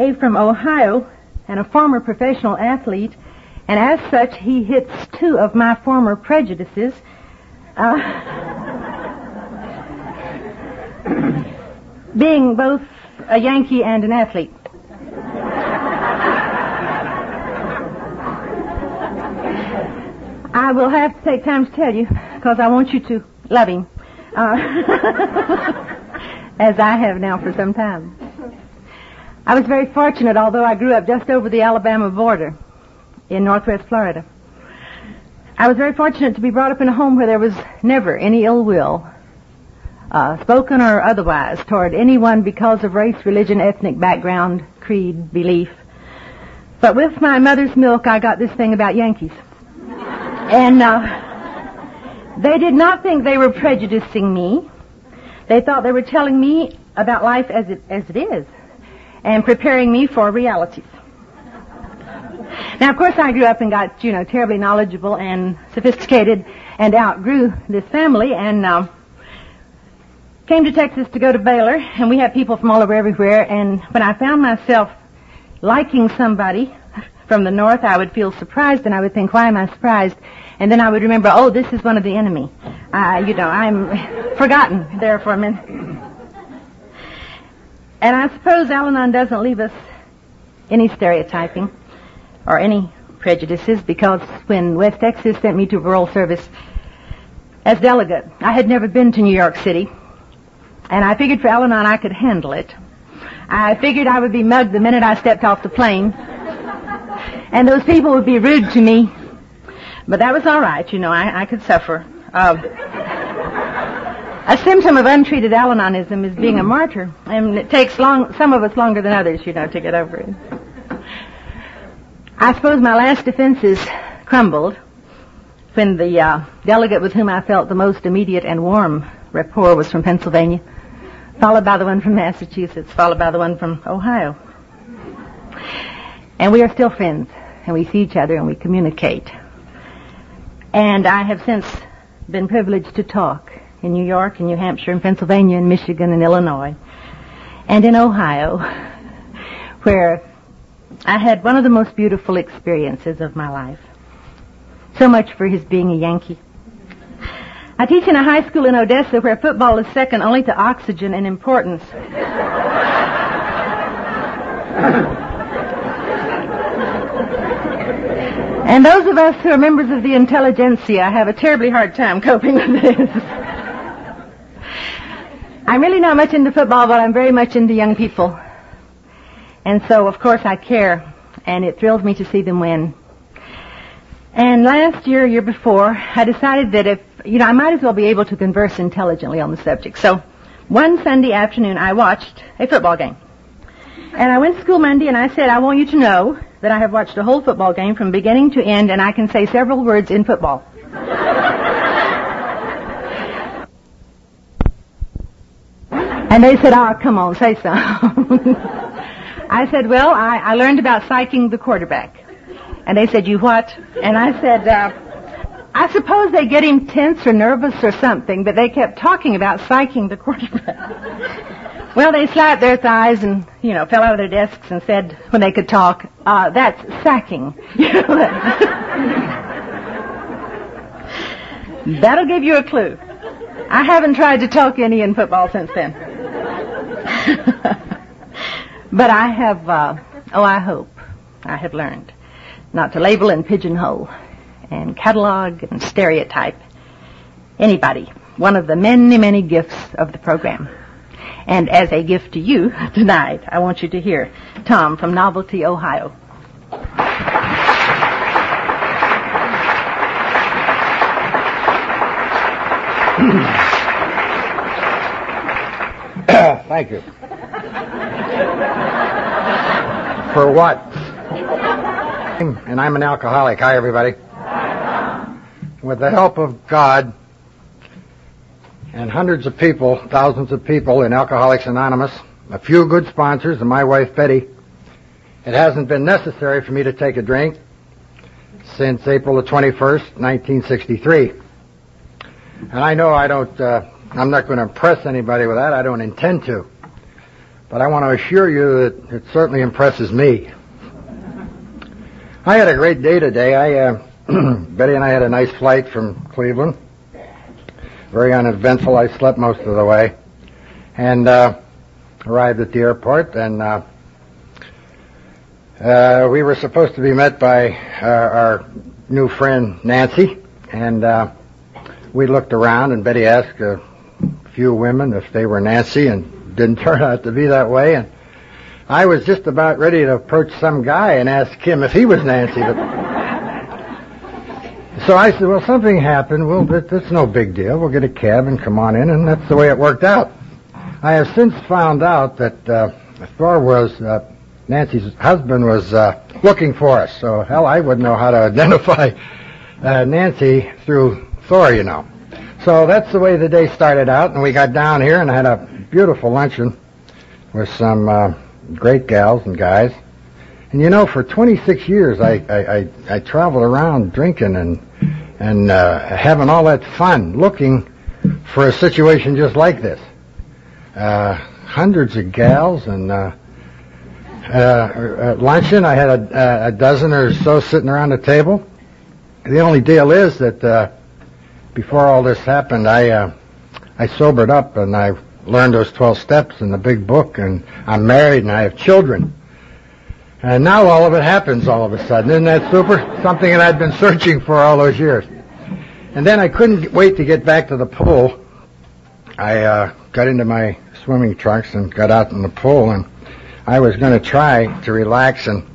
A from Ohio and a former professional athlete, and as such, he hits two of my former prejudices. Uh, being both a Yankee and an athlete. I will have to take time to tell you because I want you to love him, uh, as I have now for some time. I was very fortunate, although I grew up just over the Alabama border in northwest Florida. I was very fortunate to be brought up in a home where there was never any ill will, uh, spoken or otherwise, toward anyone because of race, religion, ethnic background, creed, belief. But with my mother's milk, I got this thing about Yankees. And uh, they did not think they were prejudicing me. They thought they were telling me about life as it, as it is and preparing me for realities. Now, of course, I grew up and got, you know, terribly knowledgeable and sophisticated and outgrew this family and uh, came to Texas to go to Baylor, and we had people from all over everywhere. And when I found myself liking somebody from the north, I would feel surprised, and I would think, why am I surprised? And then I would remember, oh, this is one of the enemy. Uh, you know, I'm forgotten there for a minute. And I suppose Al-Anon doesn't leave us any stereotyping or any prejudices because when West Texas sent me to parole service as delegate, I had never been to New York City. And I figured for Al-Anon I could handle it. I figured I would be mugged the minute I stepped off the plane. And those people would be rude to me. But that was all right, you know, I, I could suffer. Uh, a symptom of untreated Al-Anonism is being a martyr, and it takes long, some of us longer than others, you know, to get over it. I suppose my last defenses crumbled when the uh, delegate with whom I felt the most immediate and warm rapport was from Pennsylvania, followed by the one from Massachusetts, followed by the one from Ohio. And we are still friends, and we see each other and we communicate. And I have since been privileged to talk in New York, in New Hampshire, in Pennsylvania, in Michigan, in Illinois, and in Ohio, where I had one of the most beautiful experiences of my life. So much for his being a Yankee. I teach in a high school in Odessa where football is second only to oxygen in importance. and those of us who are members of the intelligentsia have a terribly hard time coping with this. I'm really not much into football, but I'm very much into young people. And so, of course, I care, and it thrills me to see them win. And last year, year before, I decided that if, you know, I might as well be able to converse intelligently on the subject. So, one Sunday afternoon, I watched a football game. And I went to school Monday and I said, I want you to know that I have watched a whole football game from beginning to end and I can say several words in football. And they said, oh, come on, say so. I said, well, I, I learned about psyching the quarterback. And they said, you what? And I said, uh, I suppose they get him tense or nervous or something, but they kept talking about psyching the quarterback. well, they slapped their thighs and, you know, fell out of their desks and said, when they could talk, uh, that's sacking. That'll give you a clue. I haven't tried to talk any in football since then. But I have, uh, oh, I hope I have learned not to label and pigeonhole and catalog and stereotype anybody. One of the many, many gifts of the program. And as a gift to you tonight, I want you to hear Tom from Novelty, Ohio. Thank you. For what? And I'm an alcoholic. Hi, everybody. With the help of God and hundreds of people, thousands of people in Alcoholics Anonymous, a few good sponsors, and my wife Betty, it hasn't been necessary for me to take a drink since April the 21st, 1963. And I know I don't, uh, I'm not going to impress anybody with that. I don't intend to. but I want to assure you that it certainly impresses me. I had a great day today. I, uh, Betty and I had a nice flight from Cleveland. Very uneventful. I slept most of the way, and uh, arrived at the airport. And uh, uh, we were supposed to be met by our, our new friend Nancy, and uh, we looked around. And Betty asked a few women if they were Nancy, and didn't turn out to be that way. And I was just about ready to approach some guy and ask him if he was Nancy, but so I said, "Well, something happened. Well, that's no big deal. We'll get a cab and come on in," and that's the way it worked out. I have since found out that uh, Thor was uh, Nancy's husband was uh, looking for us. So hell, I wouldn't know how to identify uh, Nancy through Thor, you know. So that's the way the day started out, and we got down here and had a beautiful luncheon with some. Uh, great gals and guys. And you know, for 26 years, I I, I, I traveled around drinking and and uh, having all that fun, looking for a situation just like this. Uh, hundreds of gals and uh, uh, at luncheon, I had a, a dozen or so sitting around the table. The only deal is that uh, before all this happened, I uh, I sobered up and I learned those 12 steps in the big book, and I'm married and I have children. And now all of it happens all of a sudden. Isn't that super? Something that I'd been searching for all those years. And then I couldn't wait to get back to the pool. I uh, got into my swimming trunks and got out in the pool, and I was going to try to relax and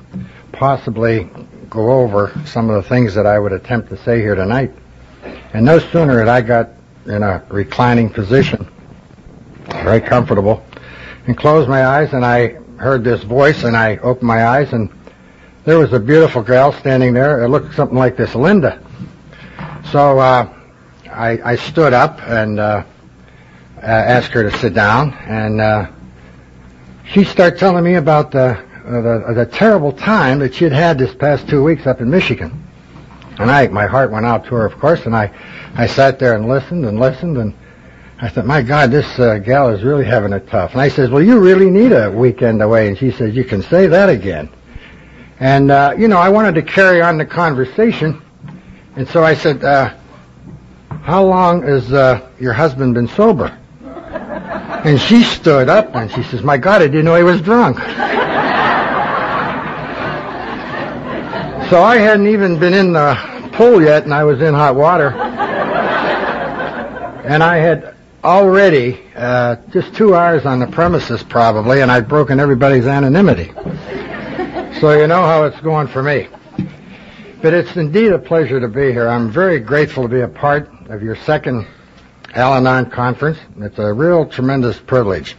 possibly go over some of the things that I would attempt to say here tonight. And no sooner had I got in a reclining position very comfortable, and closed my eyes, and I heard this voice, and I opened my eyes, and there was a beautiful girl standing there. It looked something like this, Linda. So uh, I, I stood up and uh, asked her to sit down, and uh, she started telling me about the, the the terrible time that she had had this past two weeks up in Michigan. And I, my heart went out to her, of course, and I, I sat there and listened and listened, and I thought, my God, this uh, gal is really having it tough. And I says, well, you really need a weekend away. And she says, you can say that again. And, uh, you know, I wanted to carry on the conversation. And so I said, uh, how long has uh, your husband been sober? And she stood up and she says, my God, I didn't know he was drunk. So I hadn't even been in the pool yet and I was in hot water. And I had already uh, just two hours on the premises probably, and I'd broken everybody's anonymity. so you know how it's going for me. But it's indeed a pleasure to be here. I'm very grateful to be a part of your second Al-Anon conference. It's a real tremendous privilege.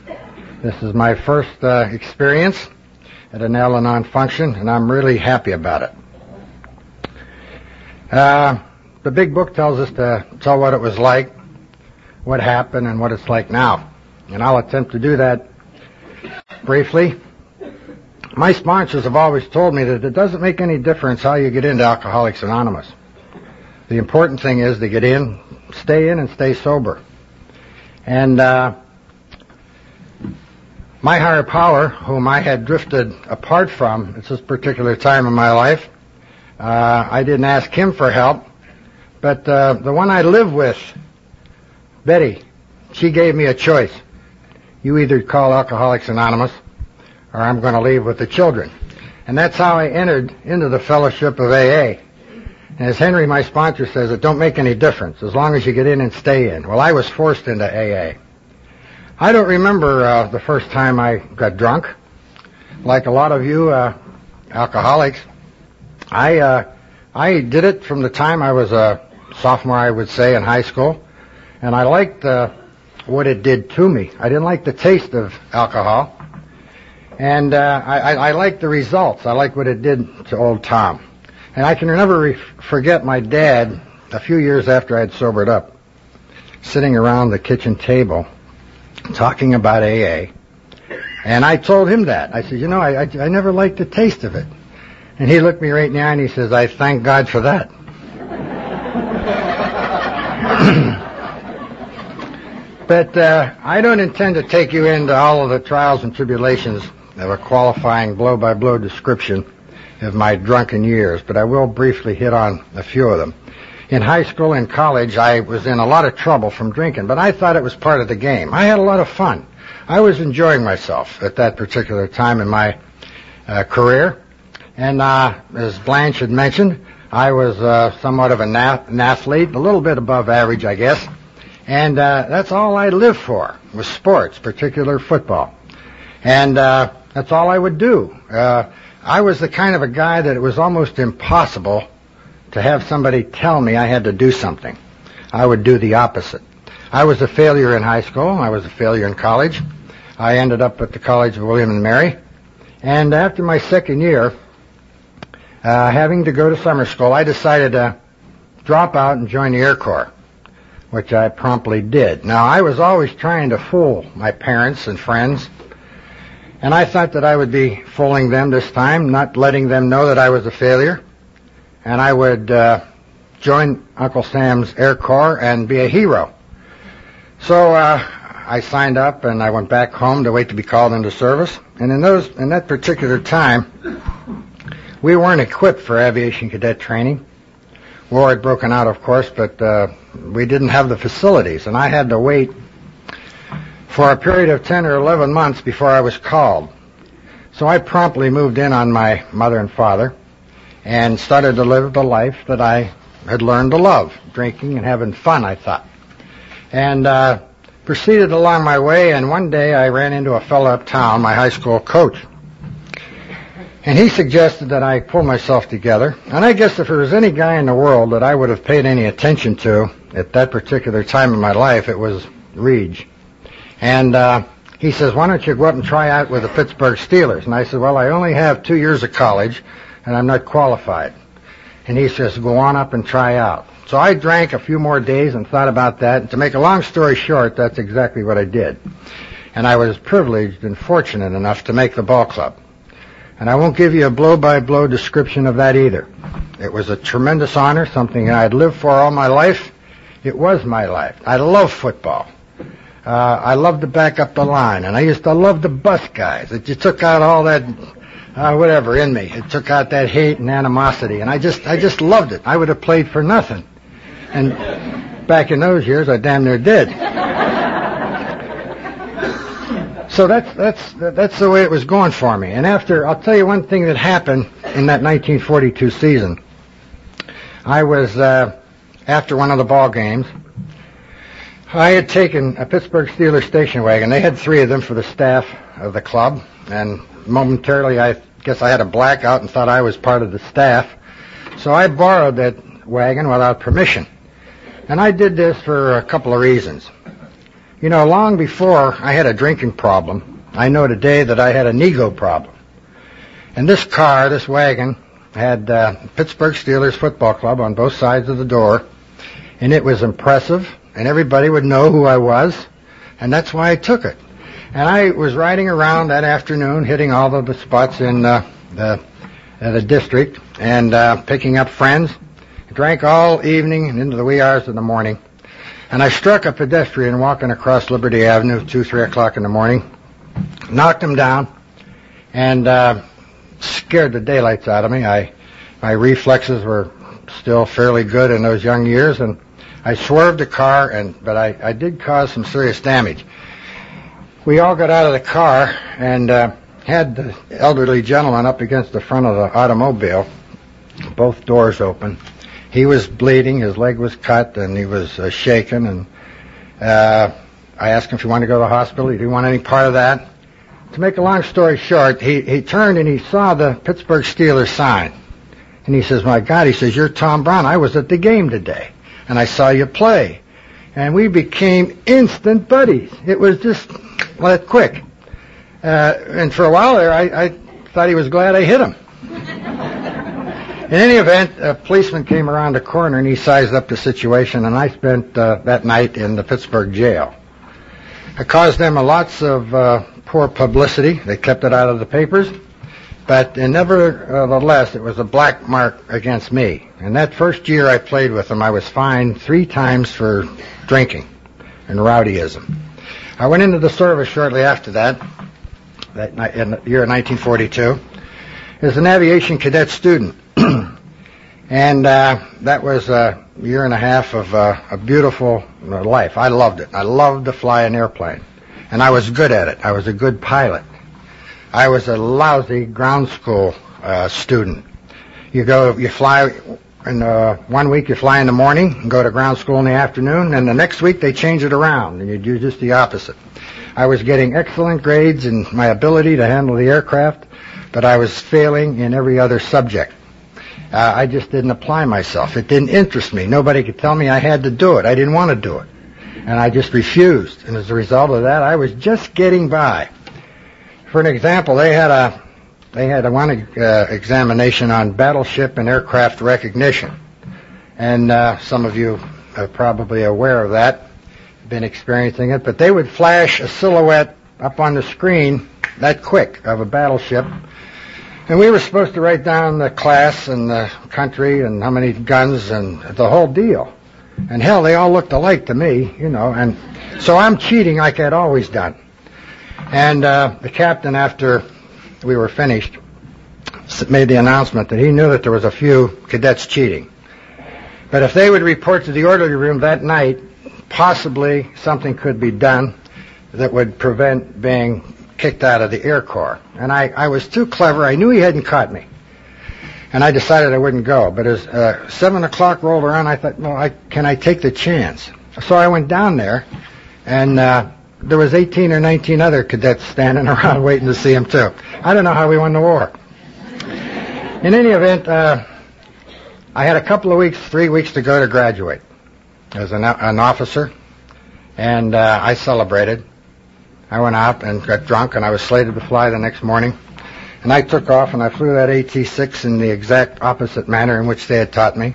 This is my first uh, experience at an Al-Anon function, and I'm really happy about it. Uh, the big book tells us to tell what it was like what happened and what it's like now. And I'll attempt to do that briefly. My sponsors have always told me that it doesn't make any difference how you get into Alcoholics Anonymous. The important thing is to get in, stay in, and stay sober. And uh, my higher power, whom I had drifted apart from at this particular time in my life, uh, I didn't ask him for help, but uh, the one I live with Betty, she gave me a choice. You either call Alcoholics Anonymous or I'm going to leave with the children. And that's how I entered into the fellowship of AA. And as Henry, my sponsor, says, it don't make any difference as long as you get in and stay in. Well, I was forced into AA. I don't remember uh, the first time I got drunk. Like a lot of you uh, alcoholics, I uh, I did it from the time I was a sophomore, I would say, in high school and I liked uh, what it did to me. I didn't like the taste of alcohol, and uh, I, I, liked the results. I liked what it did to old Tom. And I can never re- forget my dad, a few years after I had sobered up, sitting around the kitchen table talking about AA. And I told him that. I said, you know, I, I, I never liked the taste of it. And he looked me right in the eye and he says, I thank God for that. But uh, I don't intend to take you into all of the trials and tribulations of a qualifying blow-by-blow description of my drunken years, but I will briefly hit on a few of them. In high school and college, I was in a lot of trouble from drinking, but I thought it was part of the game. I had a lot of fun. I was enjoying myself at that particular time in my uh, career. And uh, as Blanche had mentioned, I was uh, somewhat of an, athlete, a little bit above average, I guess. And uh, that's all I lived for was sports, particular football. And uh, that's all I would do. Uh, I was the kind of a guy that it was almost impossible to have somebody tell me I had to do something. I would do the opposite. I was a failure in high school. I was a failure in college. I ended up at the College of William and Mary. And after my second year, having to go to summer school, I decided to drop out and join the Air Corps, which I promptly did. Now, I was always trying to fool my parents and friends, and I thought that I would be fooling them this time, not letting them know that I was a failure, and I would uh, join Uncle Sam's Air Corps and be a hero. So uh, I signed up and I went back home to wait to be called into service. And in those in that particular time, we weren't equipped for aviation cadet training. War had broken out, of course, but uh, we didn't have the facilities, and I had to wait for a period of 10 or 11 months before I was called. So I promptly moved in on my mother and father and started to live the life that I had learned to love, drinking and having fun, I thought. And uh, proceeded along my way, and one day I ran into a fellow uptown, my high school coach. And he suggested that I pull myself together. And I guess if there was any guy in the world that I would have paid any attention to at that particular time in my life, it was Reg. And uh, he says, why don't you go up and try out with the Pittsburgh Steelers? And I said, well, I only have two years of college, and I'm not qualified. And he says, go on up and try out. So I drank a few more days and thought about that. And to make a long story short, that's exactly what I did. And I was privileged and fortunate enough to make the ball club. And I won't give you a blow-by-blow description of that either. It was a tremendous honor, something I'd lived for all my life. It was my life. I love football. Uh, I loved to back up the line, and I used to love the bus guys. It just took out all that, uh, whatever in me. It took out that hate and animosity, and I just, I just loved it. I would have played for nothing. And back in those years, I damn near did. So that's that's that's the way it was going for me. And after, I'll tell you one thing that happened in that 1942 season. I was uh, after one of the ball games. I had taken a Pittsburgh Steelers station wagon. They had three of them for the staff of the club, and momentarily I guess I had a blackout and thought I was part of the staff. So I borrowed that wagon without permission. And I did this for a couple of reasons. You know, long before I had a drinking problem, I know today that I had an ego problem. And this car, this wagon, had uh, Pittsburgh Steelers Football Club on both sides of the door, and it was impressive, and everybody would know who I was, and that's why I took it. And I was riding around that afternoon, hitting all the spots in uh, the uh, the district, and uh, picking up friends. Drank all evening and into the wee hours of the morning. And I struck a pedestrian walking across Liberty Avenue, 2, 3 o'clock in the morning, knocked him down, and uh, scared the daylights out of me. I, my reflexes were still fairly good in those young years, and I swerved the car, and but I, I did cause some serious damage. We all got out of the car and uh, had the elderly gentleman up against the front of the automobile, both doors open he was bleeding, his leg was cut, and he was uh, shaken. And uh, I asked him if he wanted to go to the hospital. He didn't want any part of that. To make a long story short, he, he turned and he saw the Pittsburgh Steelers sign. And he says, my God, he says, you're Tom Brown. I was at the game today, and I saw you play. And we became instant buddies. It was just well, quick. Uh, and for a while there, I, I thought he was glad I hit him. In any event, a policeman came around the corner and he sized up the situation, and I spent uh, that night in the Pittsburgh jail. I caused them a lots of uh, poor publicity. They kept it out of the papers, but nevertheless, it was a black mark against me. And that first year I played with them, I was fined three times for drinking. and rowdyism. I went into the service shortly after that, that ni- in the year 1942, as an aviation cadet student. And uh, that was a year and a half of uh, a beautiful uh, life. I loved it. I loved to fly an airplane. And I was good at it. I was a good pilot. I was a lousy ground school uh, student. You go, you fly in uh, one week you fly in the morning and go to ground school in the afternoon, and the next week they change it around and you do just the opposite. I was getting excellent grades in my ability to handle the aircraft, but I was failing in every other subject. Uh, I just didn't apply myself. It didn't interest me. Nobody could tell me I had to do it. I didn't want to do it. And I just refused. And as a result of that, I was just getting by. For an example, they had a they had a one uh, examination on battleship and aircraft recognition, and uh, some of you are probably aware of that, been experiencing it. But they would flash a silhouette up on the screen that quick of a battleship, and we were supposed to write down the class and the country and how many guns and the whole deal. And hell, they all looked alike to me, you know, and so I'm cheating like I'd always done. And uh, the captain, after we were finished, made the announcement that he knew that there was a few cadets cheating. But if they would report to the orderly room that night, possibly something could be done that would prevent being kicked out of the Air Corps. And I, I was too clever. I knew he hadn't caught me. And I decided I wouldn't go. But as uh, 7 o'clock rolled around, I thought, well, I, can I take the chance? So I went down there, and uh, there was 18 or 19 other cadets standing around waiting to see him, too. I don't know how we won the war. In any event, uh, I had a couple of weeks, three weeks to go to graduate as an, an officer, and uh, I celebrated. I went out and got drunk, and I was slated to fly the next morning. And I took off, and I flew that AT-6 in the exact opposite manner in which they had taught me.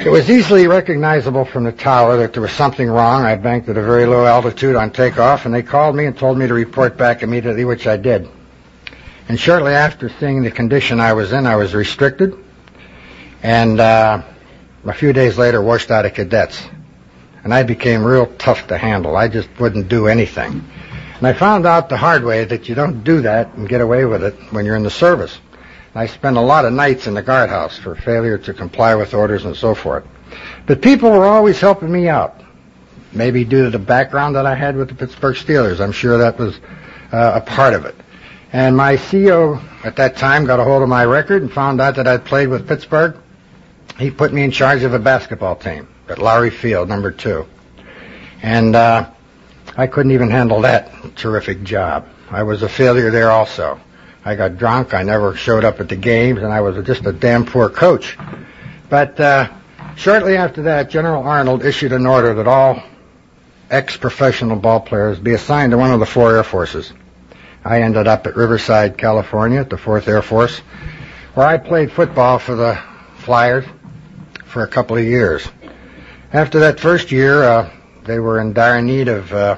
It was easily recognizable from the tower that there was something wrong. I banked at a very low altitude on takeoff, and they called me and told me to report back immediately, which I did. And shortly after seeing the condition I was in, I was restricted, and uh, a few days later washed out of cadets. And I became real tough to handle. I just wouldn't do anything. And I found out the hard way that you don't do that and get away with it when you're in the service. I spent a lot of nights in the guardhouse for failure to comply with orders and so forth. But people were always helping me out. Maybe due to the background that I had with the Pittsburgh Steelers. I'm sure that was uh, a part of it. And my CEO at that time got a hold of my record and found out that I'd played with Pittsburgh. He put me in charge of a basketball team at Lowry Field, number two. And uh, I couldn't even handle that terrific job. I was a failure there also. I got drunk. I never showed up at the games, and I was just a damn poor coach. But uh, shortly after that, General Arnold issued an order that all ex-professional ball players be assigned to one of the four air forces. I ended up at Riverside, California, at the Fourth Air Force, where I played football for the Flyers for a couple of years. After that first year, uh, they were in dire need of uh,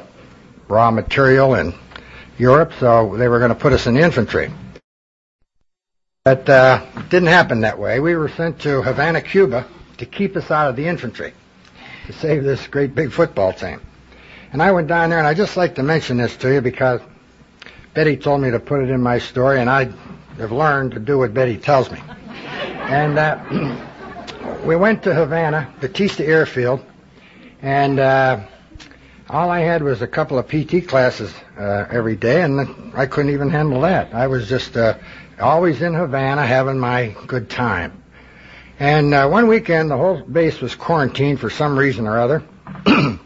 raw material in Europe, so they were going to put us in the infantry. But uh, it didn't happen that way. We were sent to Havana, Cuba, to keep us out of the infantry, to save this great big football team. And I went down there, and I just like to mention this to you because Betty told me to put it in my story, and I have learned to do what Betty tells me. And uh, we went to Havana, Batista Airfield, and uh, all I had was a couple of PT classes uh, every day, and I couldn't even handle that. I was just uh, always in Havana having my good time. And uh, one weekend, the whole base was quarantined for some reason or other, and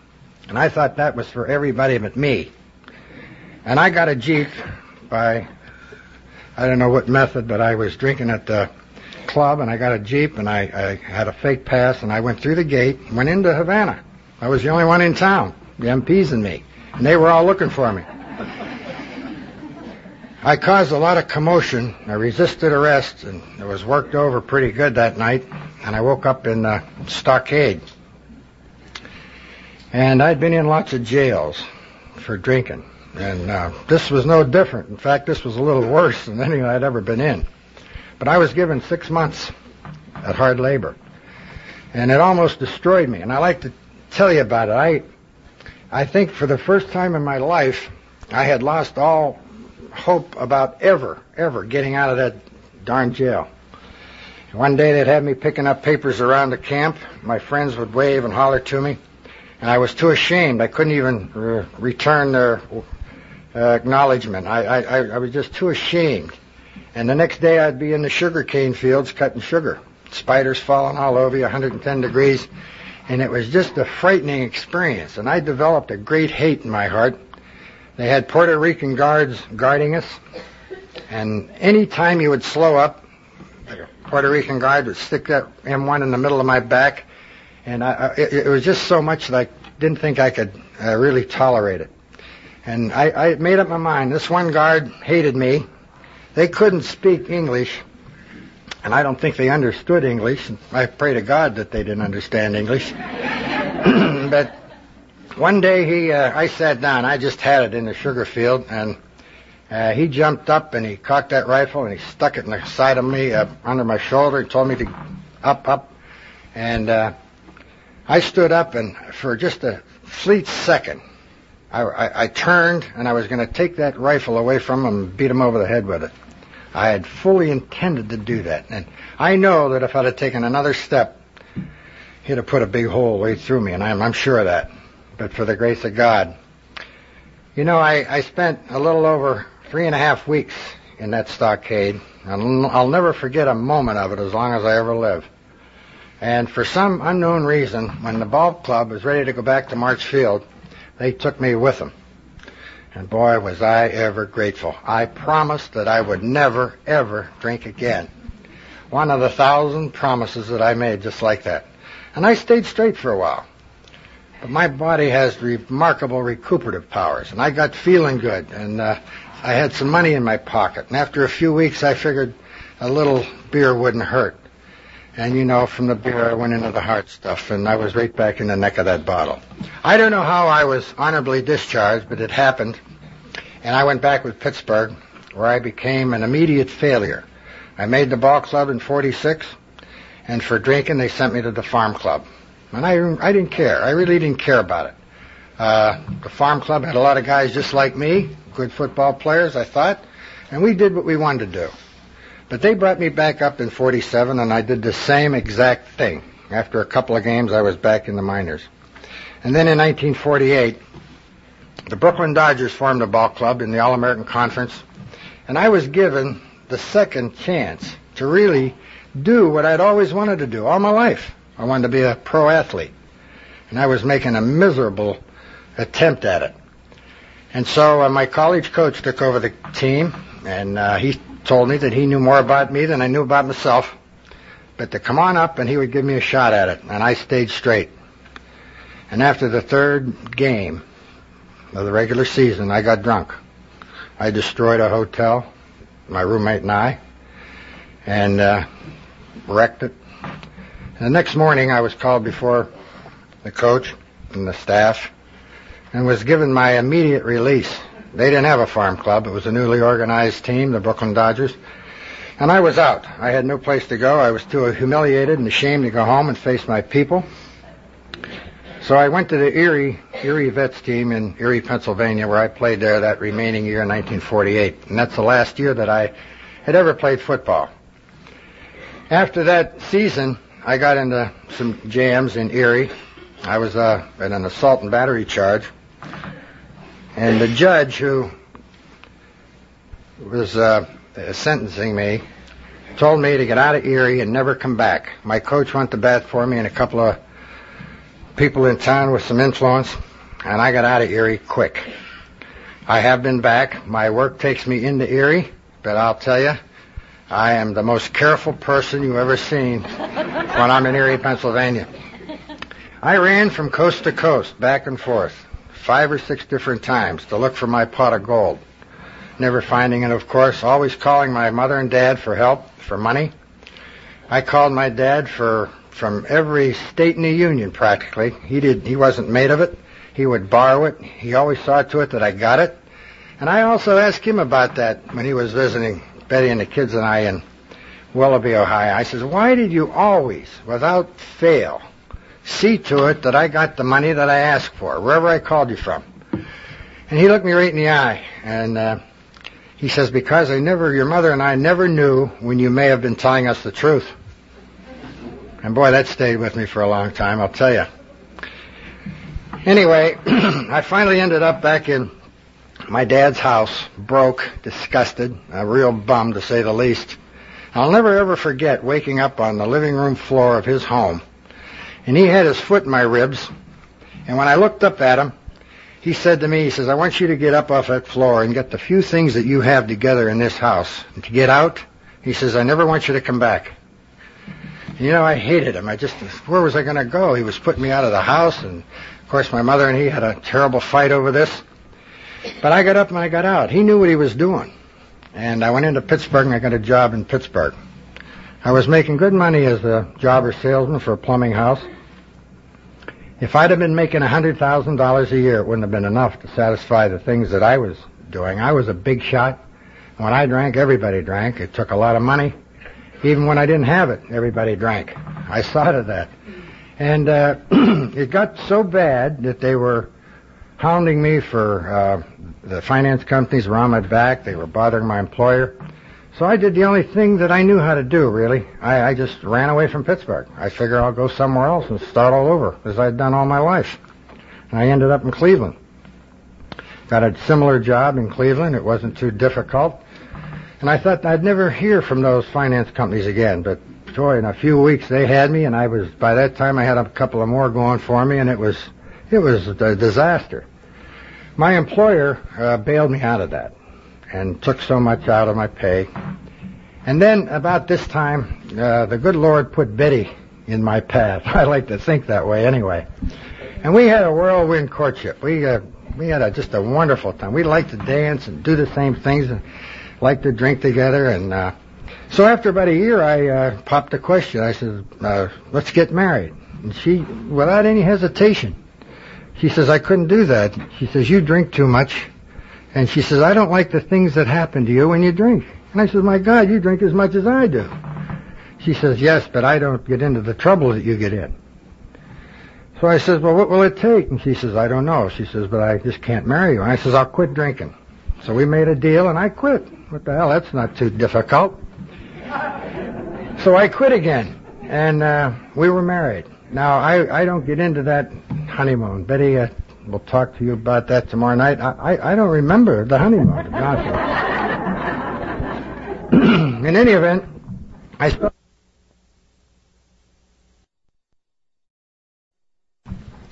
I thought that was for everybody but me. And I got a Jeep by, I don't know what method, but I was drinking at the club, and I got a Jeep, and I, I had a fake pass, and I went through the gate, went into Havana. I was the only one in town, the MPs and me, and they were all looking for me. I caused a lot of commotion. I resisted arrest, and I was worked over pretty good that night, and I woke up in the stockade. And I'd been in lots of jails for drinking. And uh, this was no different. In fact, this was a little worse than any I'd ever been in. But I was given six months at hard labor. And it almost destroyed me. And I like to tell you about it. I, I think for the first time in my life, I had lost all hope about ever, ever getting out of that darn jail. One day they'd have me picking up papers around the camp. My friends would wave and holler to me, and I was too ashamed. I couldn't even re- return their uh, acknowledgement. I, I, I was just too ashamed. And the next day I'd be in the sugar cane fields cutting sugar. Spiders falling all over you, 110 degrees. And it was just a frightening experience. And I developed a great hate in my heart. They had Puerto Rican guards guarding us. And any time you would slow up, the Puerto Rican guard would stick that M1 in the middle of my back. And I, it, it was just so much that I didn't think I could uh, really tolerate it. And I, I made up my mind. This one guard hated me. They couldn't speak English, and I don't think they understood English. I pray to God that they didn't understand English. but one day he, uh, I sat down. I just had it in the sugar field, and uh, he jumped up and he cocked that rifle and he stuck it in the side of me, uh, under my shoulder. and told me to up, up, and uh, I stood up, and for just a fleet second, I, I, turned and I was going to take that rifle away from him and beat him over the head with it. I had fully intended to do that, and I know that if I'd have taken another step, he'd have put a big hole right through me, and I'm, I'm sure of that. But for the grace of God, you know, I, I spent a little over three and a half weeks in that stockade. and I'll never forget a moment of it as long as I ever live. And for some unknown reason, when the ball club was ready to go back to March Field, they took me with them. And boy, was I ever grateful. I promised that I would never, ever drink again. One of the thousand promises that I made just like that. And I stayed straight for a while. But my body has remarkable recuperative powers, and I got feeling good, and uh, I had some money in my pocket. And after a few weeks, I figured a little beer wouldn't hurt. And you know, from the beer, I went into the hard stuff, and I was right back in the neck of that bottle. I don't know how I was honorably discharged, but it happened. And I went back with Pittsburgh, where I became an immediate failure. I made the ball club in 46, and for drinking, they sent me to the farm club. And I, I didn't care. I really didn't care about it. Uh, the farm club had a lot of guys just like me, good football players, I thought, and we did what we wanted to do. But they brought me back up in 47, and I did the same exact thing. After a couple of games, I was back in the minors. And then in 1948, the Brooklyn Dodgers formed a ball club in the All-American Conference, and I was given the second chance to really do what I'd always wanted to do all my life. I wanted to be a pro athlete. And I was making a miserable attempt at it. And so uh, my college coach took over the team, and uh, he told me that he knew more about me than I knew about myself, but to come on up and he would give me a shot at it, and I stayed straight. And after the third game of the regular season, I got drunk. I destroyed a hotel, my roommate and I, and uh, wrecked it. And the next morning, I was called before the coach and the staff and was given my immediate release. They didn't have a farm club. It was a newly organized team, the Brooklyn Dodgers. And I was out. I had no place to go. I was too humiliated and ashamed to go home and face my people. So I went to the Erie, Erie Vets team in Erie, Pennsylvania, where I played there that remaining year in 1948. And that's the last year that I had ever played football. After that season, I got into some jams in Erie. I was uh, in an assault and battery charge. And the judge who was uh, sentencing me told me to get out of Erie and never come back. My coach went to bat for me and a couple of people in town with some influence, and I got out of Erie quick. I have been back. My work takes me into Erie, but I'll tell you, I am the most careful person you've ever seen when I'm in Erie, Pennsylvania. I ran from coast to coast, back and forth five or six different times to look for my pot of gold. Never finding it, of course. Always calling my mother and dad for help, for money. I called my dad for from every state in the union practically. He did. He wasn't made of it. He would borrow it. He always saw to it that I got it. And I also asked him about that when he was visiting Betty and the kids and I in Willoughby, Ohio. I says, "Why did you always, without fail, see to it that I got the money that I asked for, wherever I called you from. And he looked me right in the eye, and uh, he says, because I never, your mother and I never knew when you may have been telling us the truth. And boy, that stayed with me for a long time, I'll tell you. Anyway, I finally ended up back in my dad's house, broke, disgusted, a real bum to say the least. I'll never ever forget waking up on the living room floor of his home, and he had his foot in my ribs, and when I looked up at him, he said to me, he says, I want you to get up off that floor and get the few things that you have together in this house. And to get out, he says, I never want you to come back. You know, I hated him. I just, where was I going to go? He was putting me out of the house, and of course my mother and he had a terrible fight over this. But I got up and I got out. He knew what he was doing. And I went into Pittsburgh and I got a job in Pittsburgh. I was making good money as a jobber salesman for a plumbing house. If I'd have been making a $100,000 a year, it wouldn't have been enough to satisfy the things that I was doing. I was a big shot. When I drank, everybody drank. It took a lot of money. Even when I didn't have it, everybody drank. I saw to that. And uh, it got so bad that they were hounding me for uh, the finance companies were on my back. They were bothering my employer. So I did the only thing that I knew how to do, really. I, I just ran away from Pittsburgh. I figured I'll go somewhere else and start all over, as I'd done all my life. And I ended up in Cleveland. Got a similar job in Cleveland. It wasn't too difficult. And I thought I'd never hear from those finance companies again. But boy, in a few weeks they had me, and I was by that time I had a couple of more going for me, and it was it was a disaster. My employer uh, bailed me out of that and took so much out of my pay. And then about this time, uh, the good Lord put Betty in my path. I like to think that way anyway. And we had a whirlwind courtship. We uh, we had a, just a wonderful time. We liked to dance and do the same things, and liked to drink together. And uh, so after about a year, I uh, popped a question. I said, uh, "Let's get married." And she, without any hesitation, she says, "I couldn't do that." She says, "You drink too much." And she says, I don't like the things that happen to you when you drink. And I says, my God, you drink as much as I do. She says, yes, but I don't get into the trouble that you get in. So I says, well, what will it take? And she says, I don't know. She says, but I just can't marry you. And I says, I'll quit drinking. So we made a deal and I quit. What the hell? That's not too difficult. So I quit again. And, uh, we were married. Now, I, I don't get into that honeymoon. Betty, uh, We'll talk to you about that tomorrow night. I, I, I don't remember the honeymoon, to be honest In any event, I started,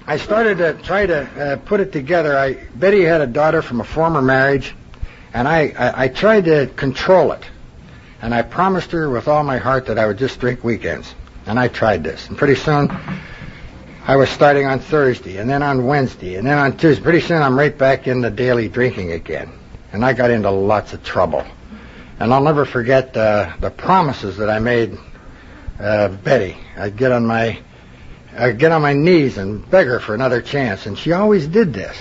I started to try to uh, put it together. I Betty had a daughter from a former marriage, and I, I, I tried to control it. And I promised her with all my heart that I would just drink weekends. And I tried this. And pretty soon, I was starting on Thursday, and then on Wednesday, and then on Tuesday. Pretty soon I'm right back in the daily drinking again. And I got into lots of trouble. And I'll never forget uh, the promises that I made uh, Betty. I'd get on my I'd get on my knees and beg her for another chance, and she always did this.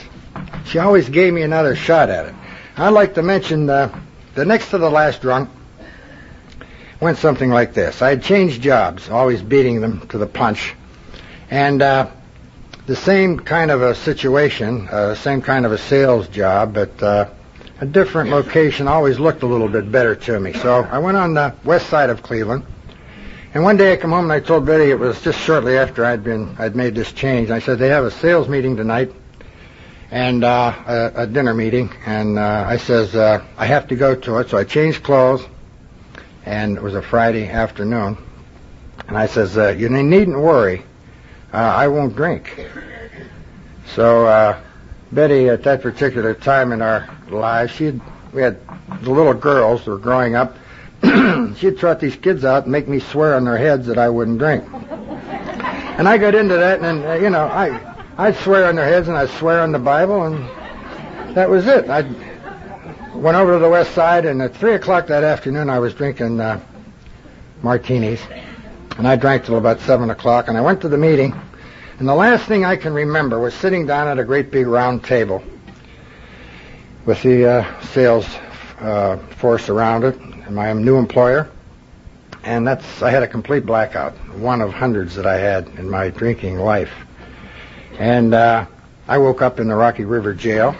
She always gave me another shot at it. I'd like to mention uh, the next to the last drunk went something like this. I had changed jobs, always beating them to the punch. And uh, the same kind of a situation, uh, same kind of a sales job, but uh, a different location always looked a little bit better to me. So I went on the west side of Cleveland. And one day I come home and I told Betty it was just shortly after I'd been I'd made this change. I said they have a sales meeting tonight and uh, a, a dinner meeting, and uh, I says uh, I have to go to it. So I changed clothes, and it was a Friday afternoon. And I says uh, you needn't worry uh, I won't drink. So uh, Betty, at that particular time in our lives, she we had the little girls who were growing up. She'd trot these kids out and make me swear on their heads that I wouldn't drink. And I got into that, and uh, you know, I I'd swear on their heads and I'd swear on the Bible, and that was it. I went over to the west side, and at three o'clock that afternoon, I was drinking uh, martinis. And I drank till about 7 o'clock, and I went to the meeting. And the last thing I can remember was sitting down at a great big round table with the uh, sales uh, force around it, and my new employer. and that's I had a complete blackout, one of hundreds that I had in my drinking life. And uh, I woke up in the Rocky River jail.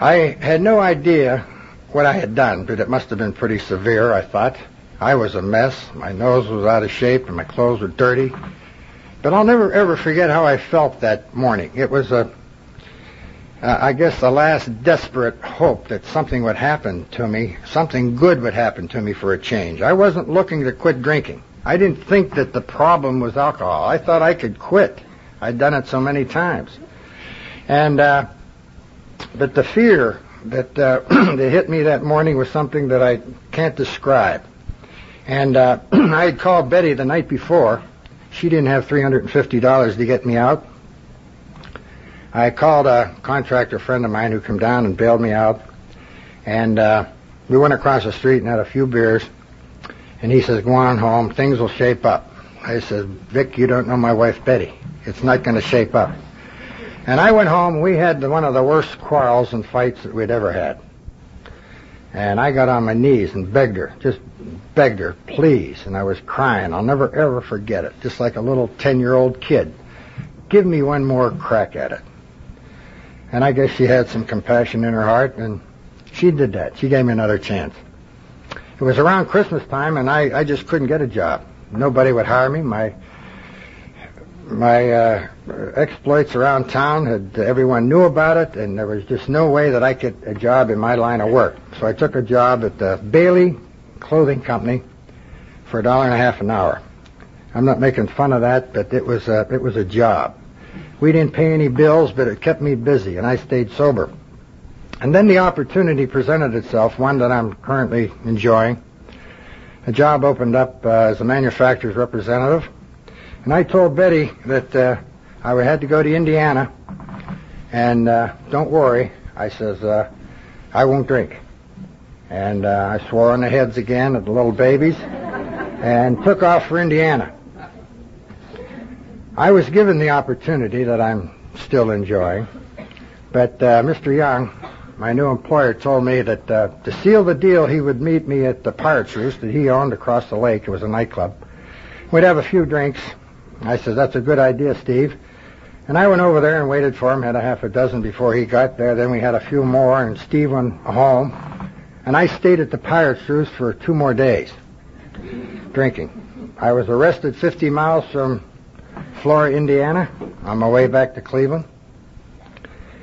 I had no idea what I had done, but it must have been pretty severe, I thought. I was a mess. My nose was out of shape and my clothes were dirty. But I'll never ever forget how I felt that morning. It was a, uh, I guess, the last desperate hope that something would happen to me, something good would happen to me for a change. I wasn't looking to quit drinking. I didn't think that the problem was alcohol. I thought I could quit. I'd done it so many times. And, uh, but the fear that, uh, that hit me that morning was something that I can't describe. And uh, I had called Betty the night before. She didn't have $350 to get me out. I called a contractor friend of mine who came down and bailed me out. And uh, we went across the street and had a few beers. And he says, go on home. Things will shape up. I said, Vic, you don't know my wife Betty. It's not going to shape up. And I went home. We had one of the worst quarrels and fights that we'd ever had. And I got on my knees and begged her, just begged her, please. And I was crying. I'll never ever forget it. Just like a little 10 year old kid. Give me one more crack at it. And I guess she had some compassion in her heart and she did that. She gave me another chance. It was around Christmas time and I, I just couldn't get a job. Nobody would hire me. My my uh, exploits around town had everyone knew about it, and there was just no way that I could a job in my line of work. So I took a job at the Bailey Clothing Company for a dollar and a half an hour. I'm not making fun of that, but it was a, it was a job. We didn't pay any bills, but it kept me busy, and I stayed sober. And then the opportunity presented itself, one that I'm currently enjoying. A job opened up uh, as a manufacturer's representative and I told Betty that uh, I had to go to Indiana, and uh, don't worry, I says, uh, I won't drink. And uh, I swore on the heads again of the little babies, and took off for Indiana. I was given the opportunity that I'm still enjoying, but uh, Mr. Young, my new employer, told me that uh, to seal the deal, he would meet me at the Pirates Roost that he owned across the lake. It was a nightclub. We'd have a few drinks, I said, that's a good idea, Steve. And I went over there and waited for him, had a half a dozen before he got there. Then we had a few more, and Steve went home. And I stayed at the Pirates Roost for two more days, drinking. I was arrested 50 miles from Flora, Indiana, on my way back to Cleveland.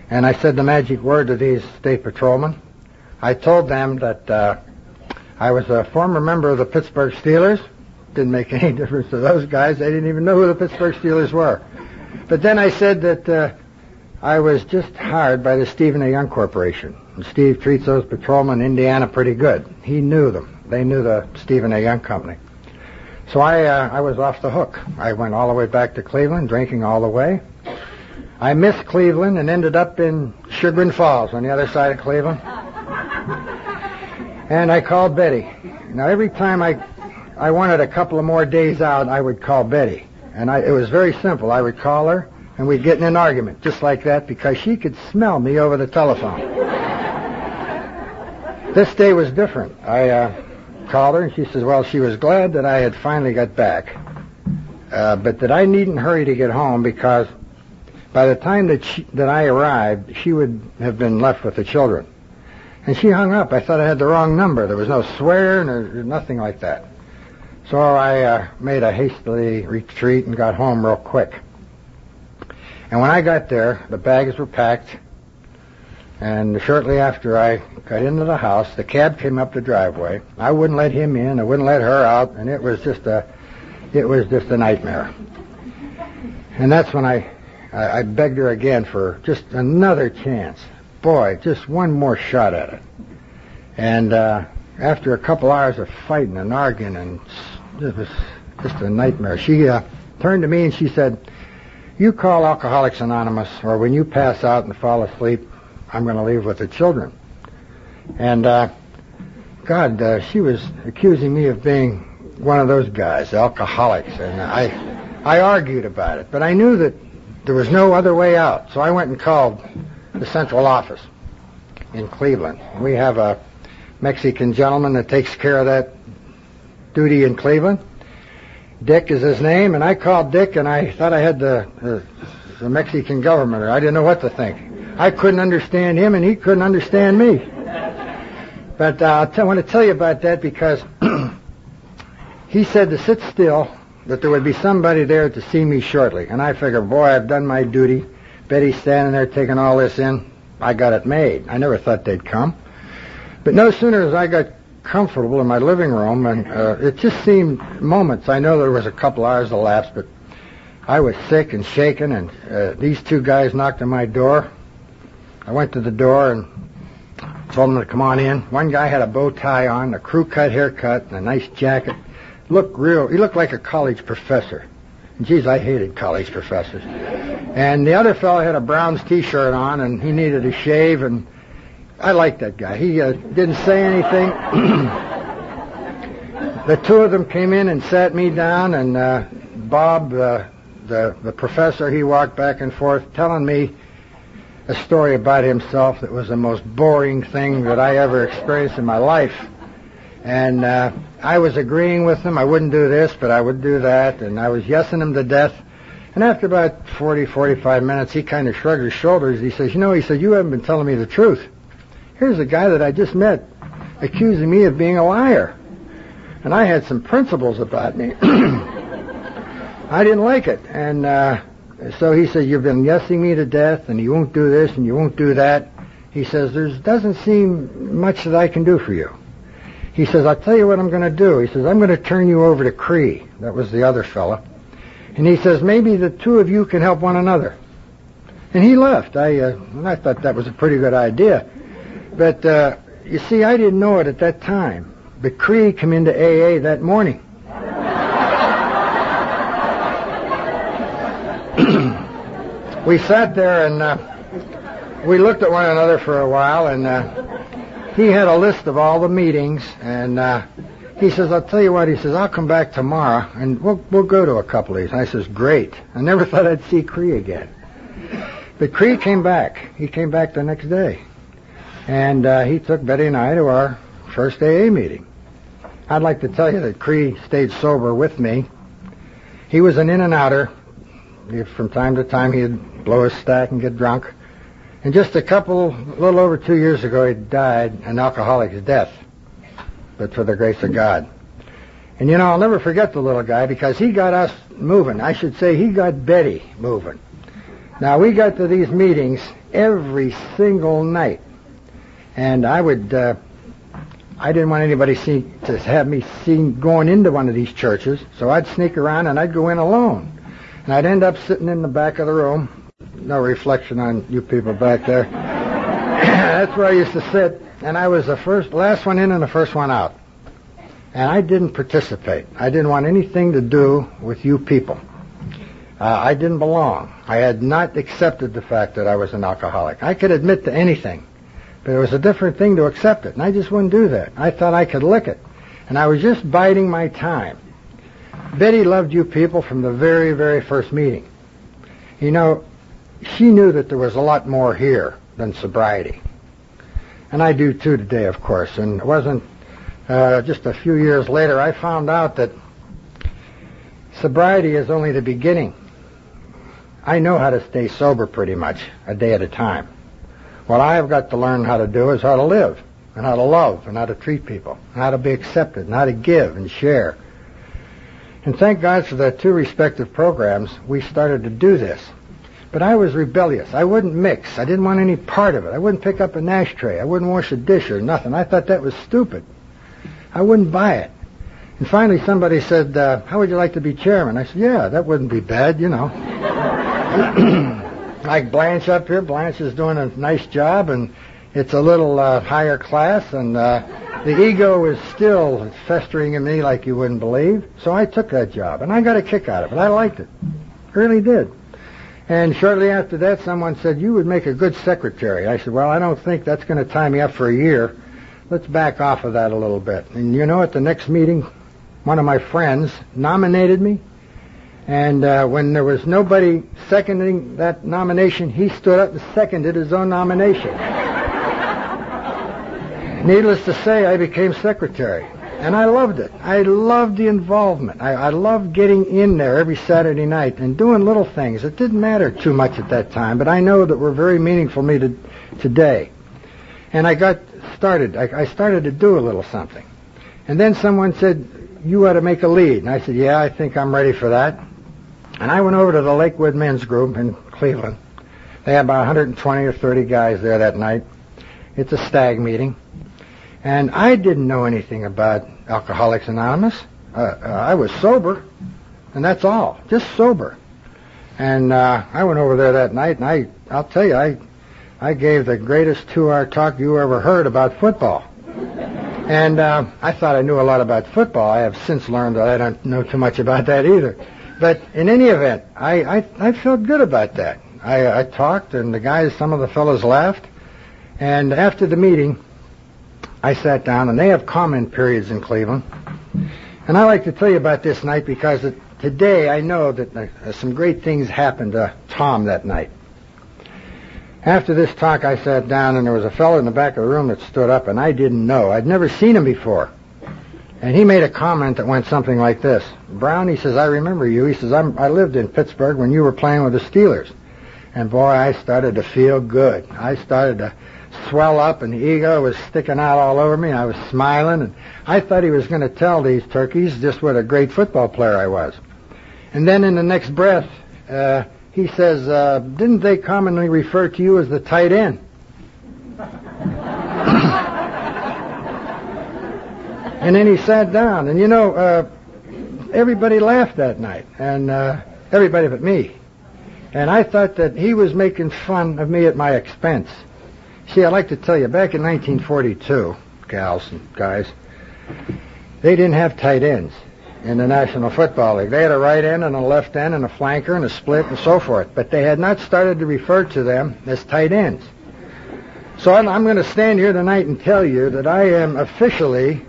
And I said the magic word to these state patrolmen. I told them that uh, I was a former member of the Pittsburgh Steelers, didn't make any difference to those guys. They didn't even know who the Pittsburgh Steelers were. But then I said that uh, I was just hired by the Stephen A. Young Corporation. And Steve treats those patrolmen in Indiana pretty good. He knew them. They knew the Stephen A. Young Company. So I, uh, I was off the hook. I went all the way back to Cleveland, drinking all the way. I missed Cleveland and ended up in Chagrin Falls on the other side of Cleveland. And I called Betty. Now every time I I wanted a couple of more days out, I would call Betty. And I, it was very simple. I would call her, and we'd get in an argument, just like that, because she could smell me over the telephone. this day was different. I uh, called her, and she says, well, she was glad that I had finally got back, uh, but that I needn't hurry to get home because by the time that, she, that I arrived, she would have been left with the children. And she hung up. I thought I had the wrong number. There was no swearing or nothing like that. So I uh, made a hasty retreat and got home real quick. And when I got there, the bags were packed. And shortly after I got into the house, the cab came up the driveway. I wouldn't let him in. I wouldn't let her out, and it was just a, it was just a nightmare. And that's when I, I, I begged her again for just another chance. Boy, just one more shot at it. And uh, after a couple hours of fighting and arguing and it was just a nightmare. She uh, turned to me and she said, "You call Alcoholics Anonymous, or when you pass out and fall asleep, I'm going to leave with the children." And uh, God, uh, she was accusing me of being one of those guys, alcoholics, and I, I argued about it, but I knew that there was no other way out. So I went and called the central office in Cleveland. We have a Mexican gentleman that takes care of that duty in Cleveland. Dick is his name, and I called Dick, and I thought I had the, the, the Mexican government, or I didn't know what to think. I couldn't understand him, and he couldn't understand me. But uh, I want to tell you about that because he said to sit still, that there would be somebody there to see me shortly. And I figured, boy, I've done my duty. Betty's standing there taking all this in. I got it made. I never thought they'd come. But no sooner as I got comfortable in my living room, and uh, it just seemed moments. I know there was a couple hours elapsed, but I was sick and shaken, and uh, these two guys knocked on my door. I went to the door and told them to come on in. One guy had a bow tie on, a crew cut haircut, and a nice jacket. Looked real. He looked like a college professor. Geez, I hated college professors. And the other fellow had a Browns T-shirt on, and he needed a shave, and I liked that guy. He uh, didn't say anything. the two of them came in and sat me down, and uh, Bob, uh, the the professor, he walked back and forth telling me a story about himself that was the most boring thing that I ever experienced in my life. And uh, I was agreeing with him. I wouldn't do this, but I would do that, and I was yesing him to death. And after about 40, 45 minutes, he kind of shrugged his shoulders. He says, you know, he said, you haven't been telling me the truth. Here's a guy that I just met accusing me of being a liar. And I had some principles about me. I didn't like it. And uh, so he said, you've been yesing me to death, and you won't do this, and you won't do that. He says, there doesn't seem much that I can do for you. He says, I'll tell you what I'm going to do. He says, I'm going to turn you over to Cree. That was the other fella. And he says, maybe the two of you can help one another. And he left. I, uh, I thought that was a pretty good idea. But, uh, you see, I didn't know it at that time. But Cree came into AA that morning. we sat there and uh, we looked at one another for a while, and uh, he had a list of all the meetings, and uh, he says, "I'll tell you what." He says, "I'll come back tomorrow, and we'll we'll go to a couple of these." I says, "Great." I never thought I'd see Cree again, but Cree came back. He came back the next day, and uh, he took Betty and I to our first AA meeting. I'd like to tell you that Cree stayed sober with me. He was an in and outer. From time to time, he'd blow his stack and get drunk. And just a couple, a little over two years ago, he died an alcoholic's death, but for the grace of God. And you know, I'll never forget the little guy because he got us moving. I should say he got Betty moving. Now we got to these meetings every single night, and I would, uh, I didn't want anybody see, to have me seen going into one of these churches, so I'd sneak around and I'd go in alone, and I'd end up sitting in the back of the room no reflection on you people back there. That's where I used to sit, and I was the first, last one in and the first one out. And I didn't participate. I didn't want anything to do with you people. Uh, I didn't belong. I had not accepted the fact that I was an alcoholic. I could admit to anything, but it was a different thing to accept it, and I just wouldn't do that. I thought I could lick it, and I was just biding my time. Betty loved you people from the very, very first meeting. You know, she knew that there was a lot more here than sobriety. And I do too today, of course. And it wasn't uh, just a few years later I found out that sobriety is only the beginning. I know how to stay sober pretty much, a day at a time. What I have got to learn how to do is how to live, and how to love, and how to treat people, and how to be accepted, and how to give and share. And thank God for the two respective programs, we started to do this. But I was rebellious. I wouldn't mix. I didn't want any part of it. I wouldn't pick up an ashtray. I wouldn't wash a dish or nothing. I thought that was stupid. I wouldn't buy it. And finally somebody said, uh, how would you like to be chairman? I said, yeah, that wouldn't be bad, you know. like Blanche up here. Blanche is doing a nice job, and it's a little uh, higher class, and uh, the ego is still festering in me like you wouldn't believe. So I took that job, and I got a kick out of it. I liked it. Really did. And shortly after that, someone said, you would make a good secretary. I said, well, I don't think that's going to tie me up for a year. Let's back off of that a little bit. And you know, at the next meeting, one of my friends nominated me. And uh, when there was nobody seconding that nomination, he stood up and seconded his own nomination. Needless to say, I became secretary. And I loved it. I loved the involvement. I, I loved getting in there every Saturday night and doing little things. It didn't matter too much at that time, but I know that were very meaningful to me to, today. And I got started. I, I started to do a little something. And then someone said, you ought to make a lead. And I said, yeah, I think I'm ready for that. And I went over to the Lakewood Men's Group in Cleveland. They had about 120 or 30 guys there that night. It's a stag meeting. And I didn't know anything about Alcoholics Anonymous. Uh, uh, I was sober, and that's all, just sober. And uh, I went over there that night, and I, I'll tell you, I, I gave the greatest two-hour talk you ever heard about football. And uh, I thought I knew a lot about football. I have since learned that I don't know too much about that either. But in any event, I, I, I felt good about that. I, I talked, and the guys, some of the fellows laughed. And after the meeting, I sat down, and they have comment periods in Cleveland. And I like to tell you about this night because it, today I know that uh, some great things happened to Tom that night. After this talk, I sat down, and there was a fellow in the back of the room that stood up, and I didn't know. I'd never seen him before. And he made a comment that went something like this. Brown, he says, I remember you. He says, I lived in Pittsburgh when you were playing with the Steelers. And boy, I started to feel good. I started to swell up and the ego was sticking out all over me. I was smiling and I thought he was going to tell these turkeys just what a great football player I was. And then in the next breath, uh, he says, uh, didn't they commonly refer to you as the tight end? And then he sat down and you know, uh, everybody laughed that night and, uh, everybody but me. And I thought that he was making fun of me at my expense. See, I'd like to tell you, back in 1942, gals and guys, they didn't have tight ends in the National Football League. They had a right end and a left end and a flanker and a split and so forth, but they had not started to refer to them as tight ends. So I'm, I'm going to stand here tonight and tell you that I am officially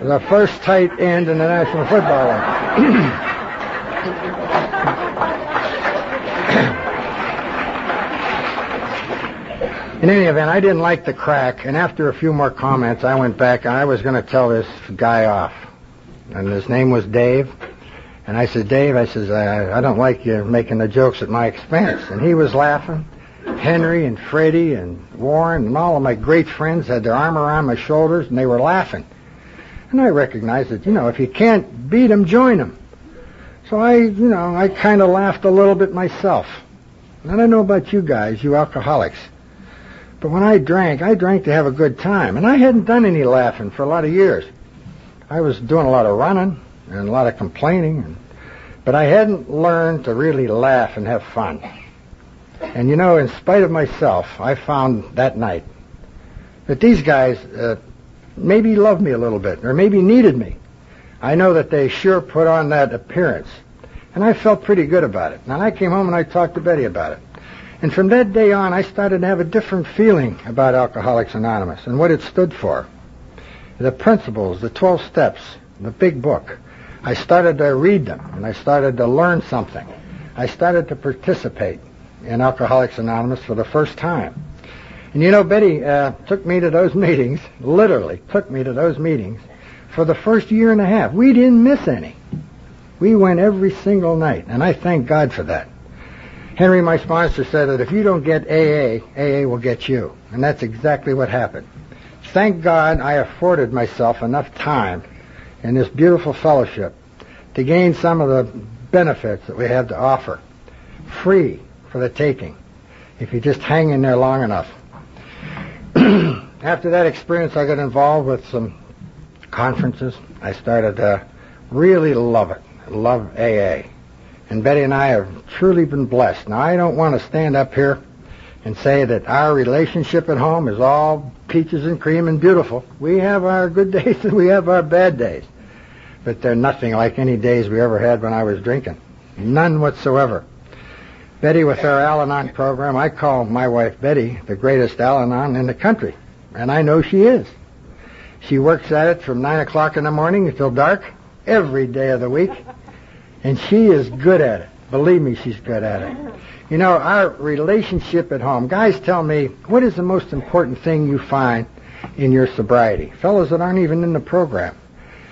the first tight end in the National Football League. In any event, I didn't like the crack, and after a few more comments, I went back and I was going to tell this guy off. And his name was Dave. And I said, Dave, I says, I, I don't like you making the jokes at my expense. And he was laughing. Henry and Freddie and Warren and all of my great friends had their arm around my shoulders and they were laughing. And I recognized that, you know, if you can't beat them, join them. So I, you know, I kind of laughed a little bit myself. And I don't know about you guys, you alcoholics. But when I drank, I drank to have a good time. And I hadn't done any laughing for a lot of years. I was doing a lot of running and a lot of complaining. And, but I hadn't learned to really laugh and have fun. And you know, in spite of myself, I found that night that these guys uh, maybe loved me a little bit, or maybe needed me. I know that they sure put on that appearance. And I felt pretty good about it. And I came home and I talked to Betty about it. And from that day on, I started to have a different feeling about Alcoholics Anonymous and what it stood for. The principles, the 12 steps, the big book. I started to read them and I started to learn something. I started to participate in Alcoholics Anonymous for the first time. And you know, Betty uh, took me to those meetings, literally took me to those meetings for the first year and a half. We didn't miss any. We went every single night, and I thank God for that. Henry, my sponsor, said that if you don't get AA, AA will get you. And that's exactly what happened. Thank God I afforded myself enough time in this beautiful fellowship to gain some of the benefits that we have to offer. Free for the taking, if you just hang in there long enough. After that experience, I got involved with some conferences. I started to really love it, love AA. And Betty and I have truly been blessed. Now, I don't want to stand up here and say that our relationship at home is all peaches and cream and beautiful. We have our good days and we have our bad days. But they're nothing like any days we ever had when I was drinking. None whatsoever. Betty, with our Al-Anon program, I call my wife Betty the greatest Al-Anon in the country. And I know she is. She works at it from 9 o'clock in the morning until dark every day of the week. And she is good at it. Believe me, she's good at it. You know, our relationship at home. Guys tell me, what is the most important thing you find in your sobriety. Fellows that aren't even in the program.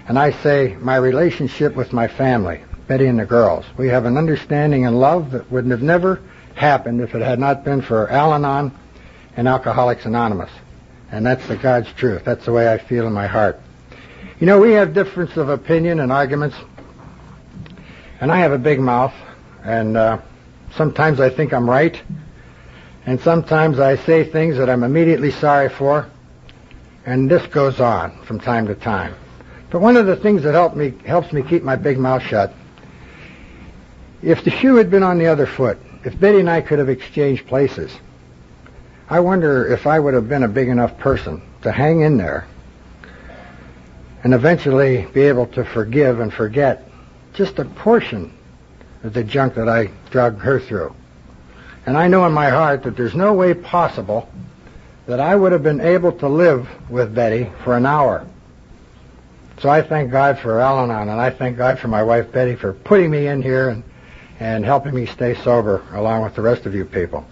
And I say my relationship with my family, Betty and the girls. We have an understanding and love that would have never happened if it had not been for Al-Anon and Alcoholics Anonymous. And that's the God's truth. That's the way I feel in my heart. You know, we have difference of opinion and arguments. And I have a big mouth. And uh, sometimes I think I'm right. And sometimes I say things that I'm immediately sorry for. And this goes on from time to time. But one of the things that help me, helps me keep my big mouth shut, if the shoe had been on the other foot, if Betty and I could have exchanged places, I wonder if I would have been a big enough person to hang in there and eventually be able to forgive and forget just a portion of the junk that I dragged her through. And I know in my heart that there's no way possible that I would have been able to live with Betty for an hour. So I thank God for Al-Anon, and I thank God for my wife Betty for putting me in here and, and helping me stay sober along with the rest of you people.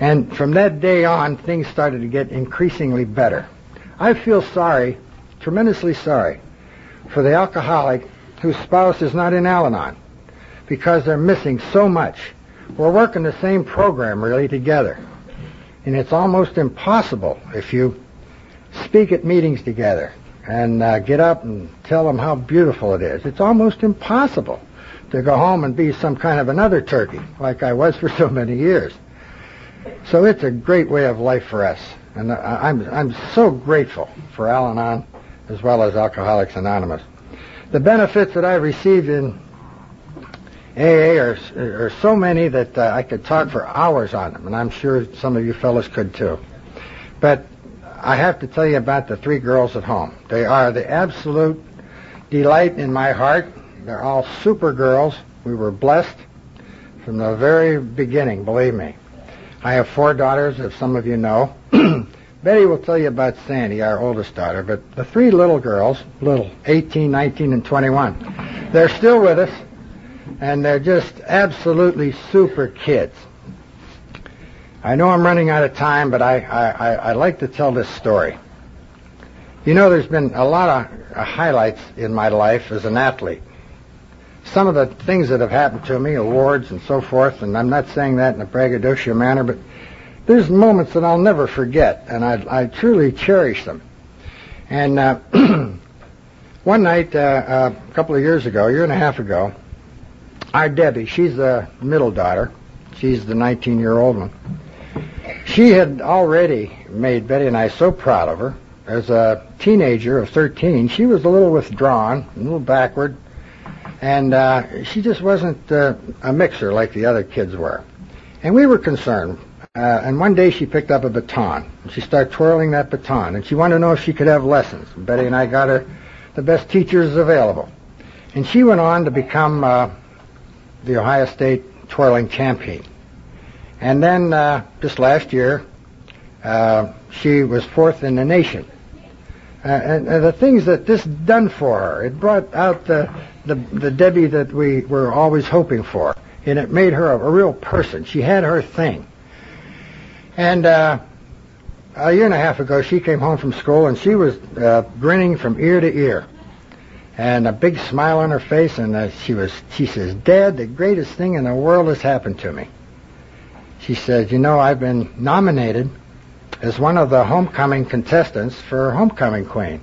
And from that day on, things started to get increasingly better. I feel sorry, tremendously sorry, for the alcoholic whose spouse is not in Al-Anon because they're missing so much. We're working the same program really together. And it's almost impossible if you speak at meetings together and uh, get up and tell them how beautiful it is. It's almost impossible to go home and be some kind of another turkey like I was for so many years. So it's a great way of life for us. And I'm, I'm so grateful for Al-Anon as well as Alcoholics Anonymous. The benefits that I've received in AA are, are so many that uh, I could talk for hours on them, and I'm sure some of you fellows could too. But I have to tell you about the three girls at home. They are the absolute delight in my heart. They're all super girls. We were blessed from the very beginning, believe me. I have four daughters, as some of you know. Betty will tell you about Sandy, our oldest daughter, but the three little girls, little, 18, 19, and 21, they're still with us, and they're just absolutely super kids. I know I'm running out of time, but I, I, I, like to tell this story. You know, there's been a lot of uh, highlights in my life as an athlete some of the things that have happened to me, awards and so forth, and I'm not saying that in a braggadocio manner, but there's moments that I'll never forget, and I, I truly cherish them. And uh, one night, uh, uh, a couple of years ago, a year and a half ago, our Debbie, she's the middle daughter, she's the 19-year-old one. She had already made Betty and I so proud of her. As a teenager of 13, she was a little withdrawn, a little backward, and uh, she just wasn't uh, a mixer like the other kids were. And we were concerned. Uh, and one day she picked up a baton. And she started twirling that baton, and she wanted to know if she could have lessons. Betty and I got her the best teachers available. And she went on to become uh, the Ohio State twirling champion. And then uh, just last year, uh, she was fourth in the nation. Uh, and, and the things that this done for her, it brought out the the, the Debbie that we were always hoping for. And it made her a, a real person. She had her thing. And uh, a year and a half ago, she came home from school and she was uh, grinning from ear to ear, and a big smile on her face. And uh, she was, she says, "Dad, the greatest thing in the world has happened to me." She says, "You know, I've been nominated as one of the homecoming contestants for homecoming queen."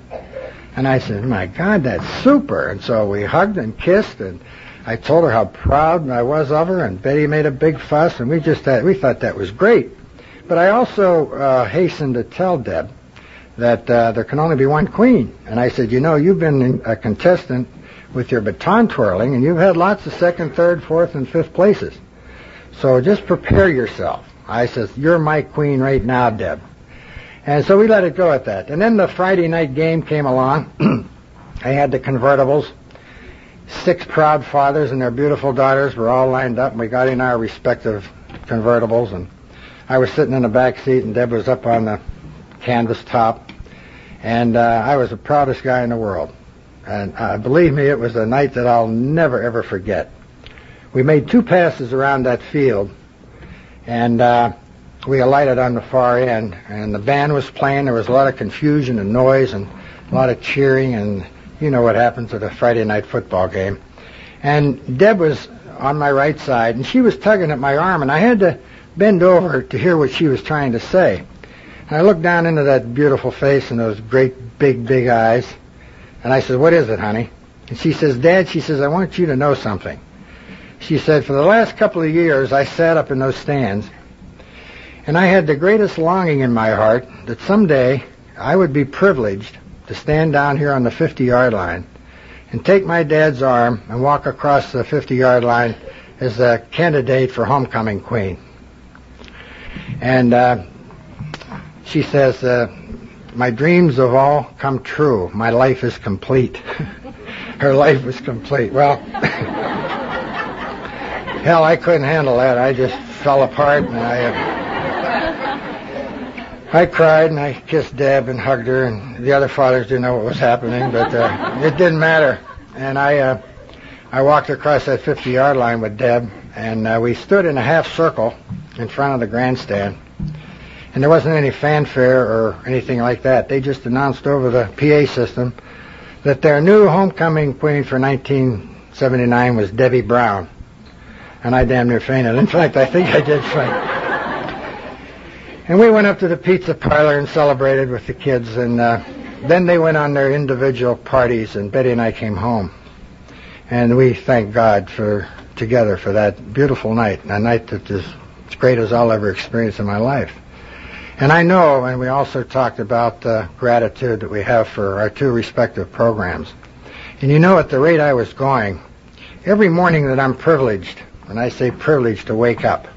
And I said, my God, that's super. And so we hugged and kissed, and I told her how proud I was of her, and Betty made a big fuss, and we just had, we thought that was great. But I also uh, hastened to tell Deb that uh, there can only be one queen. And I said, you know, you've been a contestant with your baton twirling, and you've had lots of second, third, fourth, and fifth places. So just prepare yourself. I says, you're my queen right now, Deb. And so we let it go at that. And then the Friday night game came along. I had the convertibles. Six proud fathers and their beautiful daughters were all lined up, and we got in our respective convertibles. And I was sitting in the back seat, and Deb was up on the canvas top. And uh, I was the proudest guy in the world. And uh, believe me, it was a night that I'll never, ever forget. We made two passes around that field, and uh, we alighted on the far end, and the band was playing. There was a lot of confusion and noise and a lot of cheering, and you know what happens at a Friday night football game. And Deb was on my right side, and she was tugging at my arm, and I had to bend over to hear what she was trying to say. And I looked down into that beautiful face and those great big, big eyes, and I said, what is it, honey? And she says, Dad, she says, I want you to know something. She said, for the last couple of years, I sat up in those stands, and I had the greatest longing in my heart that someday I would be privileged to stand down here on the 50-yard line and take my dad's arm and walk across the 50-yard line as a candidate for homecoming queen. And uh, she says, uh, my dreams have all come true. My life is complete. Her life was complete. Well, hell, I couldn't handle that. I just fell apart and I... Uh, I cried and I kissed Deb and hugged her, and the other fathers didn't know what was happening, but uh, it didn't matter. And I, uh, I walked across that 50-yard line with Deb, and uh, we stood in a half circle in front of the grandstand. And there wasn't any fanfare or anything like that. They just announced over the PA system that their new homecoming queen for 1979 was Debbie Brown. And I damn near fainted. In fact, I think I did faint. And we went up to the pizza parlor and celebrated with the kids, and uh, then they went on their individual parties, and Betty and I came home. And we thank God for together for that beautiful night, a night that is as great as I'll ever experience in my life. And I know, and we also talked about the gratitude that we have for our two respective programs. And you know, at the rate I was going, every morning that I'm privileged, and I say privileged to wake up,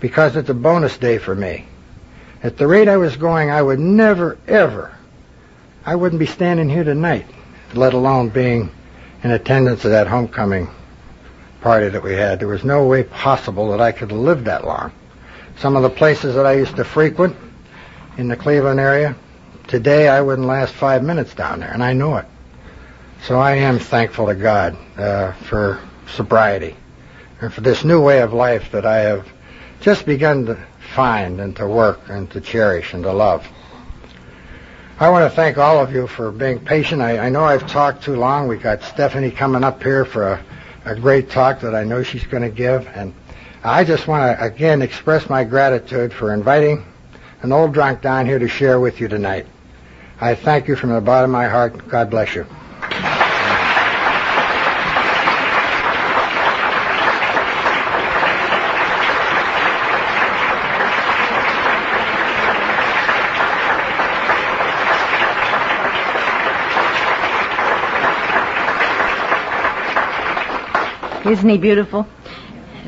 because it's a bonus day for me, at the rate I was going, I would never, ever, I wouldn't be standing here tonight, let alone being in attendance at that homecoming party that we had. There was no way possible that I could have lived that long. Some of the places that I used to frequent in the Cleveland area, today I wouldn't last five minutes down there, and I know it. So I am thankful to God uh, for sobriety and for this new way of life that I have just begun to find and to work and to cherish and to love. I want to thank all of you for being patient. I, I know I've talked too long. We've got Stephanie coming up here for a, a great talk that I know she's going to give. And I just want to, again, express my gratitude for inviting an old drunk down here to share with you tonight. I thank you from the bottom of my heart. God bless you. Isn't he beautiful?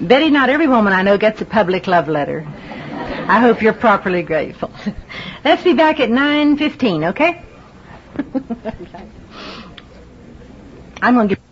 Betty, not every woman I know gets a public love letter. I hope you're properly grateful. Let's be back at 9.15, okay? I'm going to give